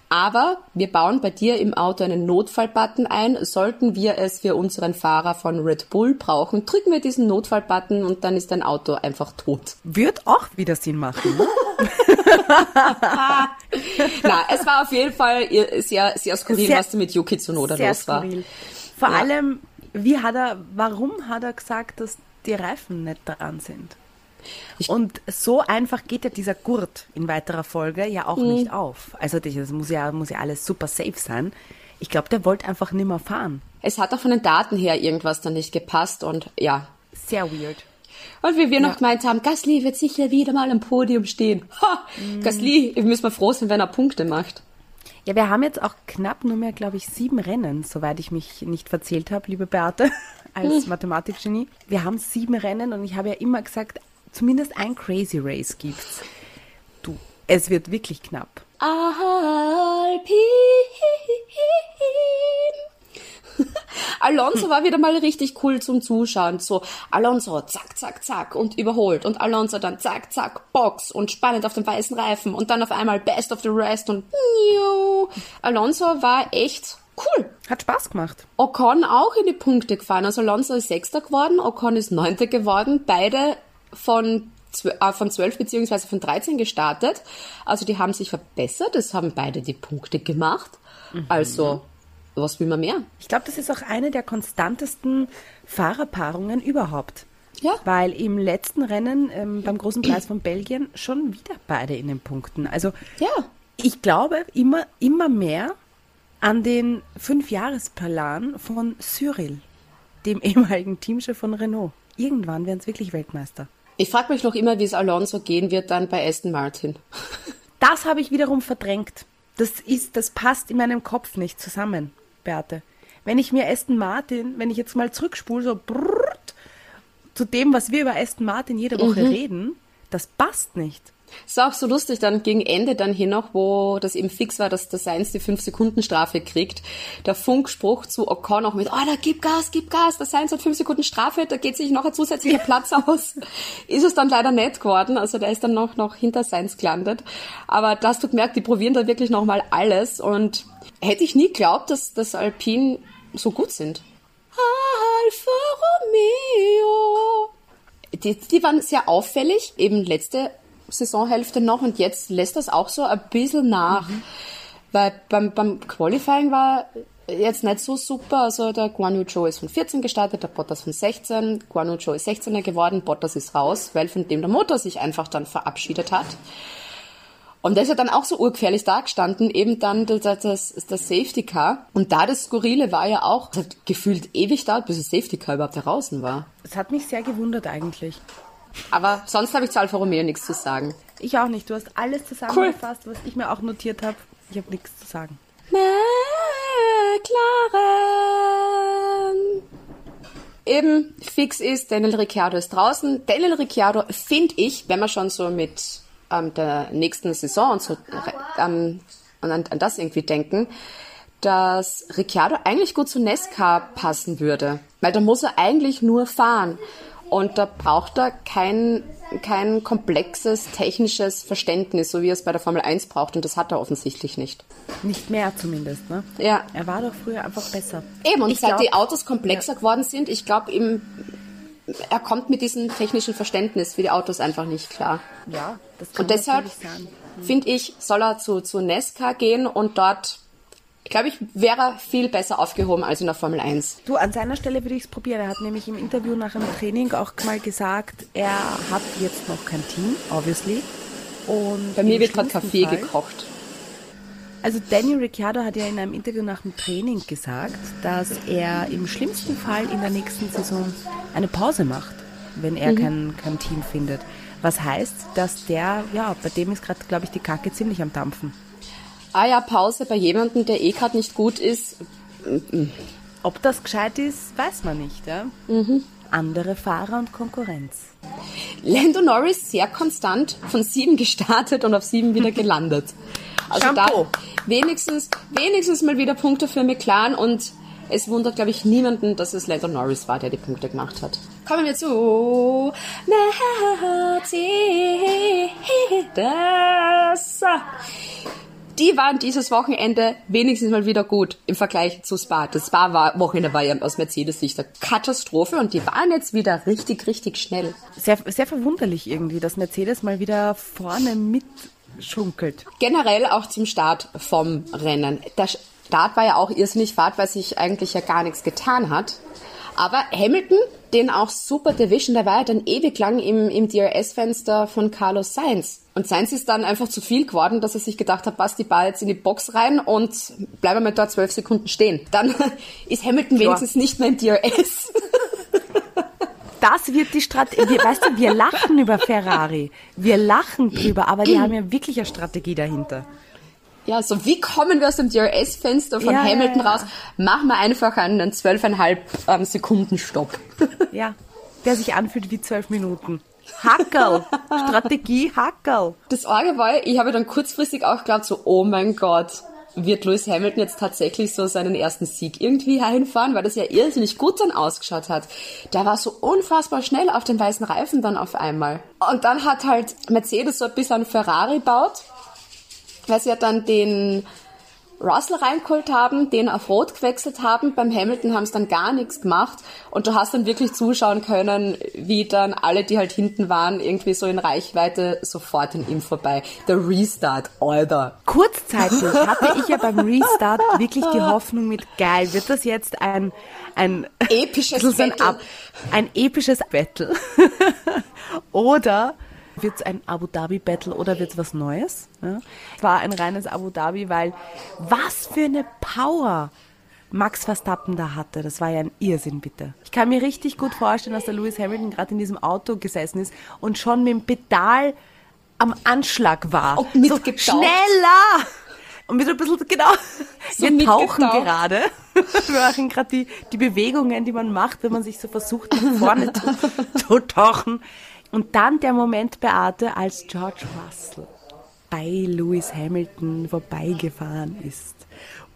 Aber wir bauen bei dir im Auto einen Notfallbutton ein. Sollten wir es für unseren Fahrer von Red Bull brauchen, drücken wir diesen Notfallbutton und dann ist dein Auto einfach tot. Wird auch wieder Sinn machen. Ne? Na, es war auf jeden Fall sehr, sehr skurril, sehr, was da mit Yuki Tsunoda los war. Skurril. Vor ja. allem, wie hat er, warum hat er gesagt, dass die Reifen nicht dran sind? Ich und so einfach geht ja dieser Gurt in weiterer Folge ja auch mhm. nicht auf. Also das muss ja, muss ja alles super safe sein. Ich glaube, der wollte einfach nimmer fahren. Es hat auch von den Daten her irgendwas dann nicht gepasst und ja. Sehr weird. Und wie wir ja. noch gemeint haben, Gasly wird sicher wieder mal am Podium stehen. Ha! Mhm. Gasly, müssen wir froh sein, wenn er Punkte macht. Ja, wir haben jetzt auch knapp nur mehr, glaube ich, sieben Rennen, soweit ich mich nicht verzählt habe, liebe Beate, als mhm. Mathematikgenie. Wir haben sieben Rennen und ich habe ja immer gesagt, zumindest ein Crazy Race gibt's. Du, es wird wirklich knapp. Alpin. Alonso war wieder mal richtig cool zum Zuschauen. So, Alonso, zack, zack, zack und überholt. Und Alonso dann zack, zack, Box und spannend auf dem weißen Reifen. Und dann auf einmal Best of the Rest und Alonso war echt cool. Hat Spaß gemacht. Ocon auch in die Punkte gefahren. Also Alonso ist Sechster geworden, Ocon ist Neunter geworden. Beide von äh, von 12 beziehungsweise von 13 gestartet. Also die haben sich verbessert, es haben beide die Punkte gemacht. Mhm. Also was will man mehr? Ich glaube, das ist auch eine der konstantesten Fahrerpaarungen überhaupt. Ja. Weil im letzten Rennen ähm, beim großen Preis von Belgien schon wieder beide in den Punkten. Also ja. ich glaube immer, immer mehr an den Fünfjahresplan von Cyril, dem ehemaligen Teamchef von Renault. irgendwann werden es wirklich Weltmeister. Ich frage mich noch immer, wie es Alonso gehen wird dann bei Aston Martin. Das habe ich wiederum verdrängt. Das ist, das passt in meinem Kopf nicht zusammen, Beate. Wenn ich mir Aston Martin, wenn ich jetzt mal zurückspule, so brrrt, zu dem, was wir über Aston Martin jede Woche reden, das passt nicht. Es war auch so lustig dann gegen Ende dann hier noch, wo das eben fix war, dass der Sainz die 5-Sekunden-Strafe kriegt. Der Funkspruch zu Ocon auch mit, oh, da gib Gas, gib Gas, der Sainz hat 5 Sekunden Strafe, da geht sich noch ein zusätzlicher Platz aus. Ist es dann leider nicht geworden, also der ist dann noch, noch hinter Sainz gelandet. Aber das tut merkt, die probieren da wirklich nochmal alles und hätte ich nie geglaubt, dass das Alpine so gut sind. Alfa Romeo. Die, die waren sehr auffällig, eben letzte Saisonhälfte noch und jetzt lässt das auch so ein bisschen nach. Weil beim, beim Qualifying war jetzt nicht so super. Also der Guan Yu Zhou ist von 14 gestartet, der Bottas von 16. Guan Yu Zhou ist 16er geworden, Bottas ist raus, weil von dem der Motor sich einfach dann verabschiedet hat. Und der ist ja dann auch so urgefährlich dagestanden, eben dann das, das, das Safety Car. Und da das Skurrile war ja auch, es hat gefühlt ewig dauert, bis das Safety Car überhaupt draußen war. Das hat mich sehr gewundert eigentlich. Aber sonst habe ich zu Alfa Romeo nichts zu sagen. Ich auch nicht. Du hast alles zusammengefasst, was ich mir auch notiert habe. Ich habe nichts zu sagen. McLaren. Eben fix ist, Daniel Ricciardo ist draußen. Daniel Ricciardo finde ich, wenn man schon so mit ähm, der nächsten Saison und so ähm, und an, an das irgendwie denken, dass Ricciardo eigentlich gut zu Nesca passen würde. Weil da muss er eigentlich nur fahren. Und da braucht er kein, kein komplexes technisches Verständnis, so wie er es bei der Formel 1 braucht. Und das hat er offensichtlich nicht. Nicht mehr zumindest, ne? Ja. Er war doch früher einfach besser. Eben, und Ich seit glaub- die Autos komplexer geworden sind, ich glaube, ihm, er kommt mit diesem technischen Verständnis für die Autos einfach nicht klar. Ja, das kann Und deshalb finde ich, soll er zu, zu Nesca gehen und dort, glaube ich, wäre viel besser aufgehoben als in der Formel 1. Du, an seiner Stelle würde ich es probieren. Er hat nämlich im Interview nach dem Training auch mal gesagt, er hat jetzt noch kein Team, obviously. Und Bei mir wird gerade Kaffee Fall- gekocht. Also Daniel Ricciardo hat ja in einem Interview nach dem Training gesagt, dass er im schlimmsten Fall in der nächsten Saison eine Pause macht, wenn er kein, kein Team findet. Was heißt, dass der, ja, bei dem ist gerade, glaube ich, die Kacke ziemlich am Dampfen. Ah ja, Pause bei jemandem, der eh gerade nicht gut ist. Ob das gescheit ist, weiß man nicht. Ja? Andere Fahrer und Konkurrenz. Lando Norris sehr konstant von sieben gestartet und auf sieben wieder gelandet. Also Shampoo. da wenigstens, wenigstens mal wieder Punkte für McLaren und es wundert, glaube ich, niemanden, dass es Lando Norris war, der die Punkte gemacht hat. Kommen wir zu Mercedes. Die waren dieses Wochenende wenigstens mal wieder gut im Vergleich zu Spa. Das Spa war, Wochenende war ja aus Mercedes-Sicht eine Katastrophe und die waren jetzt wieder richtig, richtig schnell. Sehr, sehr verwunderlich irgendwie, dass Mercedes mal wieder vorne mitschunkelt. generell auch zum Start vom Rennen. Der Start war ja auch irrsinnig fad, weil sich eigentlich ja gar nichts getan hat. Aber Hamilton, den auch super Division, der war ja dann ewig lang im, im DRS-Fenster von Carlos Sainz. Und Sainz ist dann einfach zu viel geworden, dass er sich gedacht hat, passt die Ball jetzt in die Box rein und bleiben wir mal dort zwölf Sekunden stehen. Dann ist Hamilton wenigstens nicht mehr im DRS. Das wird die Strategie. Weißt du, wir lachen über Ferrari. Wir lachen drüber, aber die haben ja wirklich eine Strategie dahinter. Ja, so wie kommen wir aus dem DRS-Fenster von Ja, ja, Hamilton ja. raus? Machen wir einfach einen zwölfeinhalb ähm, Sekunden Stopp. Ja, der sich anfühlt wie zwölf Minuten. Hackerl. Strategie Hackerl. Das Orge war, ja, ich habe dann kurzfristig auch geglaubt, so, oh mein Gott, wird Lewis Hamilton jetzt tatsächlich so seinen ersten Sieg irgendwie einfahren, weil das ja irrsinnig gut dann ausgeschaut hat. Der war so unfassbar schnell auf den weißen Reifen dann auf einmal. Und dann hat halt Mercedes so ein bisschen Ferrari baut, weil sie ja dann den Russell reingeholt haben, den auf Rot gewechselt haben. Beim Hamilton haben sie dann gar nichts gemacht. Und du hast dann wirklich zuschauen können, wie dann alle, die halt hinten waren, irgendwie so in Reichweite sofort an ihm vorbei. Der Restart, Alter. Kurzzeitig hatte ich ja beim Restart wirklich die Hoffnung mit, geil, wird das jetzt ein, ein, Episches Battle. Ab- ein episches Battle? oder wird es ein Abu Dhabi Battle oder wird es was Neues? Ja? Es war ein reines Abu Dhabi, weil was für eine Power Max Verstappen da hatte, das war ja ein Irrsinn, bitte. Ich kann mir richtig gut vorstellen, dass der Lewis Hamilton gerade in diesem Auto gesessen ist und schon mit dem Pedal am Anschlag war. Und so, schneller! Und so ein bisschen, genau, So wir tauchen gerade. Wir machen gerade die, die Bewegungen, die man macht, wenn man sich so versucht, nach vorne zu, zu tauchen. Und dann der Moment, Beate, als George Russell bei Lewis Hamilton vorbeigefahren ist.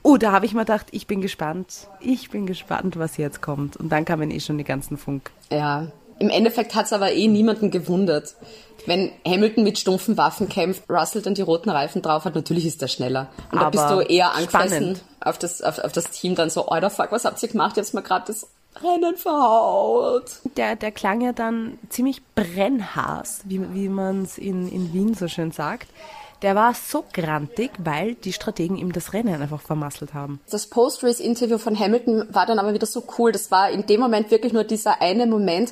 Oh, da habe ich mir gedacht, ich bin gespannt. Ich bin gespannt, was jetzt kommt. Und dann kamen eh schon die ganzen Funk. Ja, im Endeffekt hat es aber eh niemanden gewundert. Wenn Hamilton mit stumpfen Waffen kämpft, Russell dann die roten Reifen drauf hat, natürlich ist er schneller. Und da Aber bist du eher angefressen auf das, auf, auf das Team dann so, Alter, fuck, was habt ihr gemacht? Jetzt mal gerade das Rennen verhaut. Der, der klang ja dann ziemlich brennhaß, wie, wie man es in, in Wien so schön sagt. Der war so grantig, weil die Strategen ihm das Rennen einfach vermasselt haben. Das Post-Race-Interview von Hamilton war dann aber wieder so cool. Das war in dem Moment wirklich nur dieser eine Moment,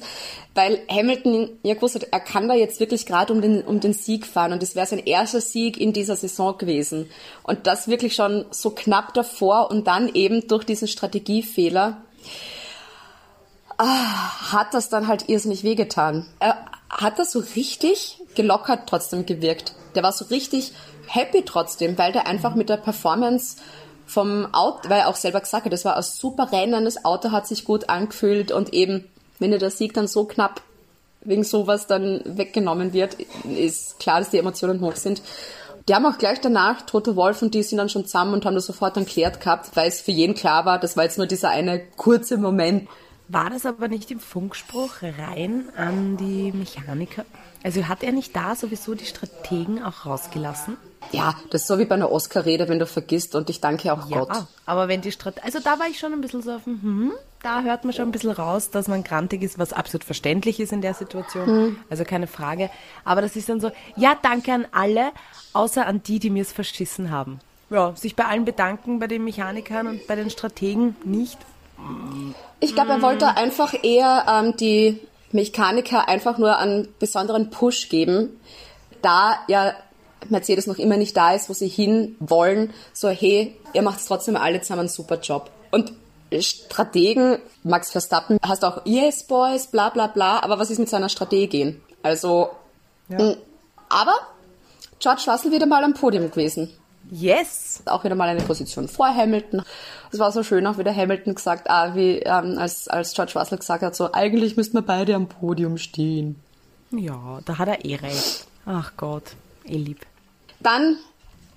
weil Hamilton ja gewusst hat, er kann da jetzt wirklich gerade um den, um den Sieg fahren und es wäre sein erster Sieg in dieser Saison gewesen. Und das wirklich schon so knapp davor und dann eben durch diesen Strategiefehler ah, hat das dann halt irrsinnig wehgetan. Er hat das so richtig gelockert trotzdem gewirkt. Der war so richtig happy trotzdem, weil der einfach mit der Performance vom Auto, weil er auch selber gesagt hat, das war ein super Rennen, das Auto hat sich gut angefühlt und eben, wenn dir der Sieg dann so knapp wegen sowas dann weggenommen wird, ist klar, dass die Emotionen hoch sind. Die haben auch gleich danach, Toto Wolf und die sind dann schon zusammen und haben das sofort dann klärt gehabt, weil es für jeden klar war, das war jetzt nur dieser eine kurze Moment. War das aber nicht im Funkspruch rein an die Mechaniker? Also hat er nicht da sowieso die Strategen auch rausgelassen? Ja, das ist so wie bei einer Oscar-Rede, wenn du vergisst und ich danke auch Gott. aber wenn die Strat also da war ich schon ein bisschen so auf dem, hm, da hört man schon ein bisschen raus, dass man grantig ist, was absolut verständlich ist in der Situation. Also keine Frage. Aber das ist dann so, ja, danke an alle, außer an die, die mir es verschissen haben. Ja, sich bei allen bedanken, bei den Mechanikern und bei den Strategen nicht. Ich glaube, er wollte einfach eher ähm, die Mechaniker einfach nur einen besonderen Push geben, da ja Mercedes noch immer nicht da ist, wo sie hin wollen. So, hey, ihr macht trotzdem alle zusammen einen super Job. Und Strategen, Max Verstappen, hast auch Yes Boys, bla bla bla, aber was ist mit seiner Strategien? Also, mh, aber George Russell wieder mal am Podium gewesen. Yes! Auch wieder mal eine Position vor Hamilton. Es war so schön, auch wieder Hamilton gesagt, ah, wie ähm, als, als George Russell gesagt hat, so eigentlich müssten wir beide am Podium stehen. Ja, da hat er eh recht. Ach Gott, eh lieb. Dann,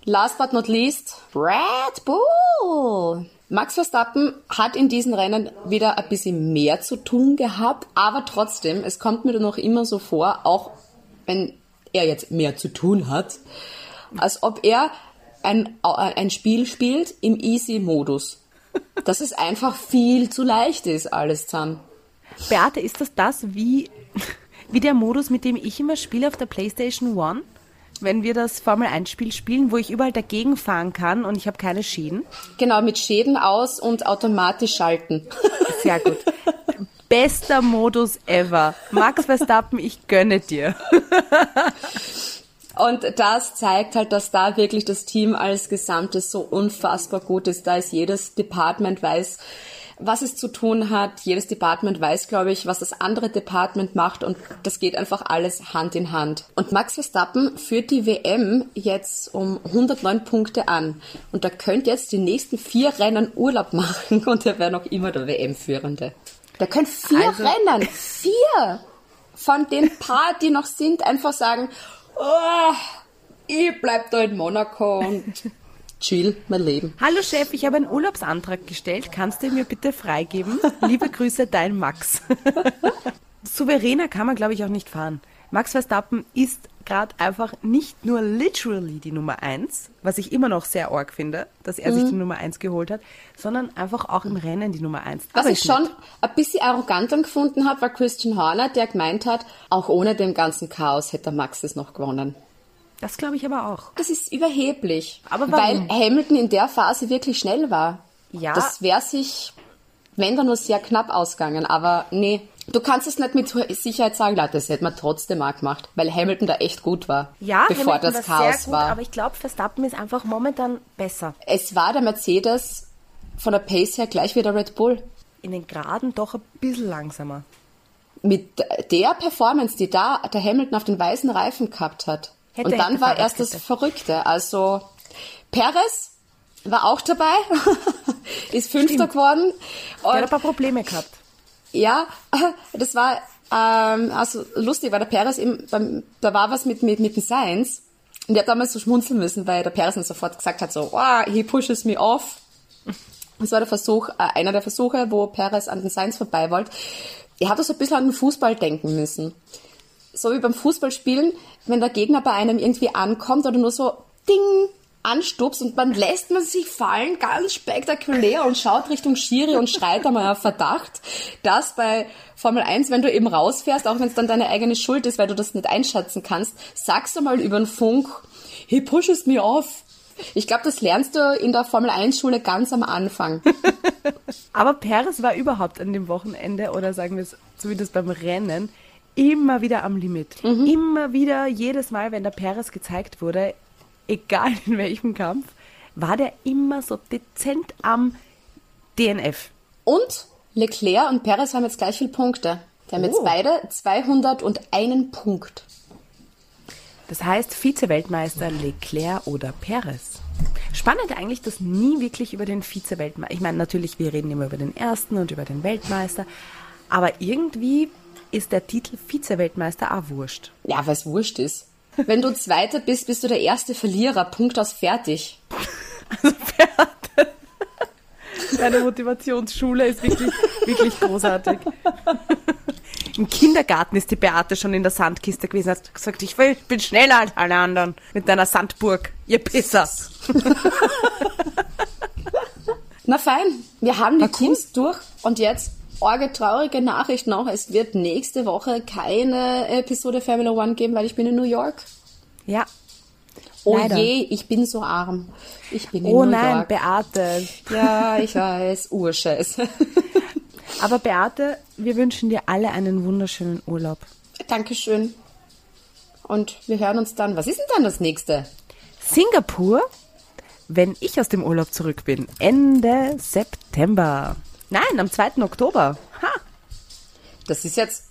last but not least, Red Bull. Max Verstappen hat in diesen Rennen wieder ein bisschen mehr zu tun gehabt, aber trotzdem, es kommt mir noch immer so vor, auch wenn er jetzt mehr zu tun hat, als ob er ein, ein Spiel spielt im Easy-Modus. Dass es einfach viel zu leicht ist, alles zusammen. Beate, ist das das wie, wie der Modus, mit dem ich immer spiele auf der PlayStation One? Wenn wir das Formel 1 Spiel spielen, wo ich überall dagegen fahren kann und ich habe keine Schäden? Genau, mit Schäden aus und automatisch schalten. Sehr gut. Bester Modus ever. Max Verstappen, ich gönne dir. Und das zeigt halt, dass da wirklich das Team als Gesamtes so unfassbar gut ist. Da ist jedes Department weiß, was es zu tun hat. Jedes Department weiß, glaube ich, was das andere Department macht und das geht einfach alles Hand in Hand. Und Max Verstappen führt die WM jetzt um 109 Punkte an und da könnte jetzt die nächsten vier Rennen Urlaub machen und er wäre noch immer der WM-Führende. Der könnte vier Also- Rennen, vier von den paar, die noch sind, einfach sagen, oh, ich bleib da in Monaco und chill mein Leben. Hallo Chef, ich habe einen Urlaubsantrag gestellt. Kannst du ihn mir bitte freigeben? Liebe Grüße, dein Max. Souveräner kann man, glaube ich, auch nicht fahren. Max Verstappen ist gerade einfach nicht nur literally die Nummer eins, was ich immer noch sehr arg finde, dass er sich die Nummer eins geholt hat, sondern einfach auch im Rennen die Nummer eins. Was Aber ich schon ein bisschen arrogant empfunden habe, war Christian Horner, der gemeint hat, auch ohne dem ganzen Chaos hätte Max es noch gewonnen. Das glaube ich aber auch. Das ist überheblich. Aber weil warum? Hamilton in der Phase wirklich schnell war. Ja. Das wäre sich, wenn dann nur sehr knapp ausgegangen. Aber nee, du kannst es nicht mit Sicherheit sagen, Leute, das hätte man trotzdem auch gemacht. Weil Hamilton da echt gut war. Ja, bevor Hamilton das war Chaos sehr gut, war. aber ich glaube, Verstappen ist einfach momentan besser. es war der Mercedes von der Pace her gleich wie der Red Bull. In den Geraden doch ein bisschen langsamer. Mit der Performance, die da der Hamilton auf den weißen Reifen gehabt hat. Hätte, und dann war erst das. Verrückte. Also Perez war auch dabei, ist Fünfter geworden. Der hat ein Und paar Probleme gehabt. Ja, das war ähm, also lustig, weil der Perez eben, da war was mit, mit, mit dem Science. Und ich habe damals so schmunzeln müssen, weil der Perez dann sofort gesagt hat, so, oh, he pushes me off. Das war der Versuch, äh, einer der Versuche, wo Perez an den Science vorbei wollte. Er hat so ein bisschen an den Fußball denken müssen. So wie beim Fußballspielen, wenn der Gegner bei einem irgendwie ankommt oder nur so Ding anstupst und dann lässt man sich fallen, ganz spektakulär und schaut Richtung Schiri und schreit einmal auf Verdacht, dass bei Formel 1, wenn du eben rausfährst, auch wenn es dann deine eigene Schuld ist, weil du das nicht einschätzen kannst, sagst du mal über den Funk, he pushes me off. Ich glaube, das lernst du in der Formel 1 Schule ganz am Anfang. Aber Perez war überhaupt an dem Wochenende, oder sagen wir es so wie das beim Rennen, immer wieder am Limit. Immer wieder, jedes Mal, wenn der Perez gezeigt wurde, egal in welchem Kampf, war der immer so dezent am DNF. Und Leclerc und Perez haben jetzt gleich viele Punkte. Die haben jetzt Oh. beide 201 Punkt. Das heißt Vize-Weltmeister Leclerc oder Perez. Spannend eigentlich, dass nie wirklich über den Vize-Weltmeister, ich meine natürlich, wir reden immer über den ersten und über den Weltmeister, aber irgendwie ist der Titel Vize-Weltmeister auch wurscht. Ja, weil es wurscht ist. Wenn du Zweiter bist, bist du der erste Verlierer. Punkt aus fertig. Deine Motivationsschule ist wirklich, wirklich großartig. Im Kindergarten ist die Beate schon in der Sandkiste gewesen, hat gesagt, ich will- ich bin schneller als alle anderen mit deiner Sandburg, ihr Pisser. Na fein, wir haben die Na cool. Teams durch und jetzt orge traurige Nachricht noch. Es wird nächste Woche keine Episode Formula One geben, weil ich bin in New York. Ja. Oh Leider. je, ich bin so arm. Ich bin in Oh New nein, York. Beate. ja, ich weiß, Urscheiß. Aber Beate, wir wünschen dir alle einen wunderschönen Urlaub. Dankeschön. Und wir hören uns dann. Was ist denn dann das nächste? Singapur, wenn ich aus dem Urlaub zurück bin, Ende September. Nein, am 2. Oktober. Ha. Das ist jetzt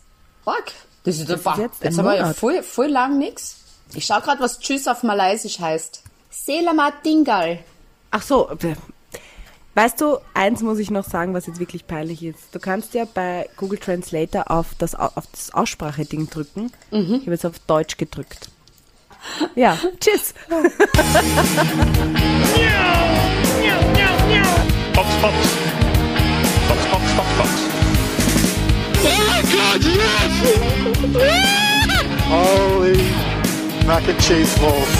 arg. Das ist, das ist jetzt jetzt haben wir ja voll, voll lang nix. Ich schau gerade, was Tschüss auf Malaysisch heißt. Selamat tinggal. Ach so, weißt du, eins muss ich noch sagen, was jetzt wirklich peinlich ist. Du kannst ja bei Google Translator auf das, Au- auf das Ausspracheding drücken. Ich habe jetzt auf Deutsch gedrückt. Ja, tschüss. Fox, Fox. Fox, Fox, Fox, Fox. Oh my God, yes! Holy mac and cheese balls.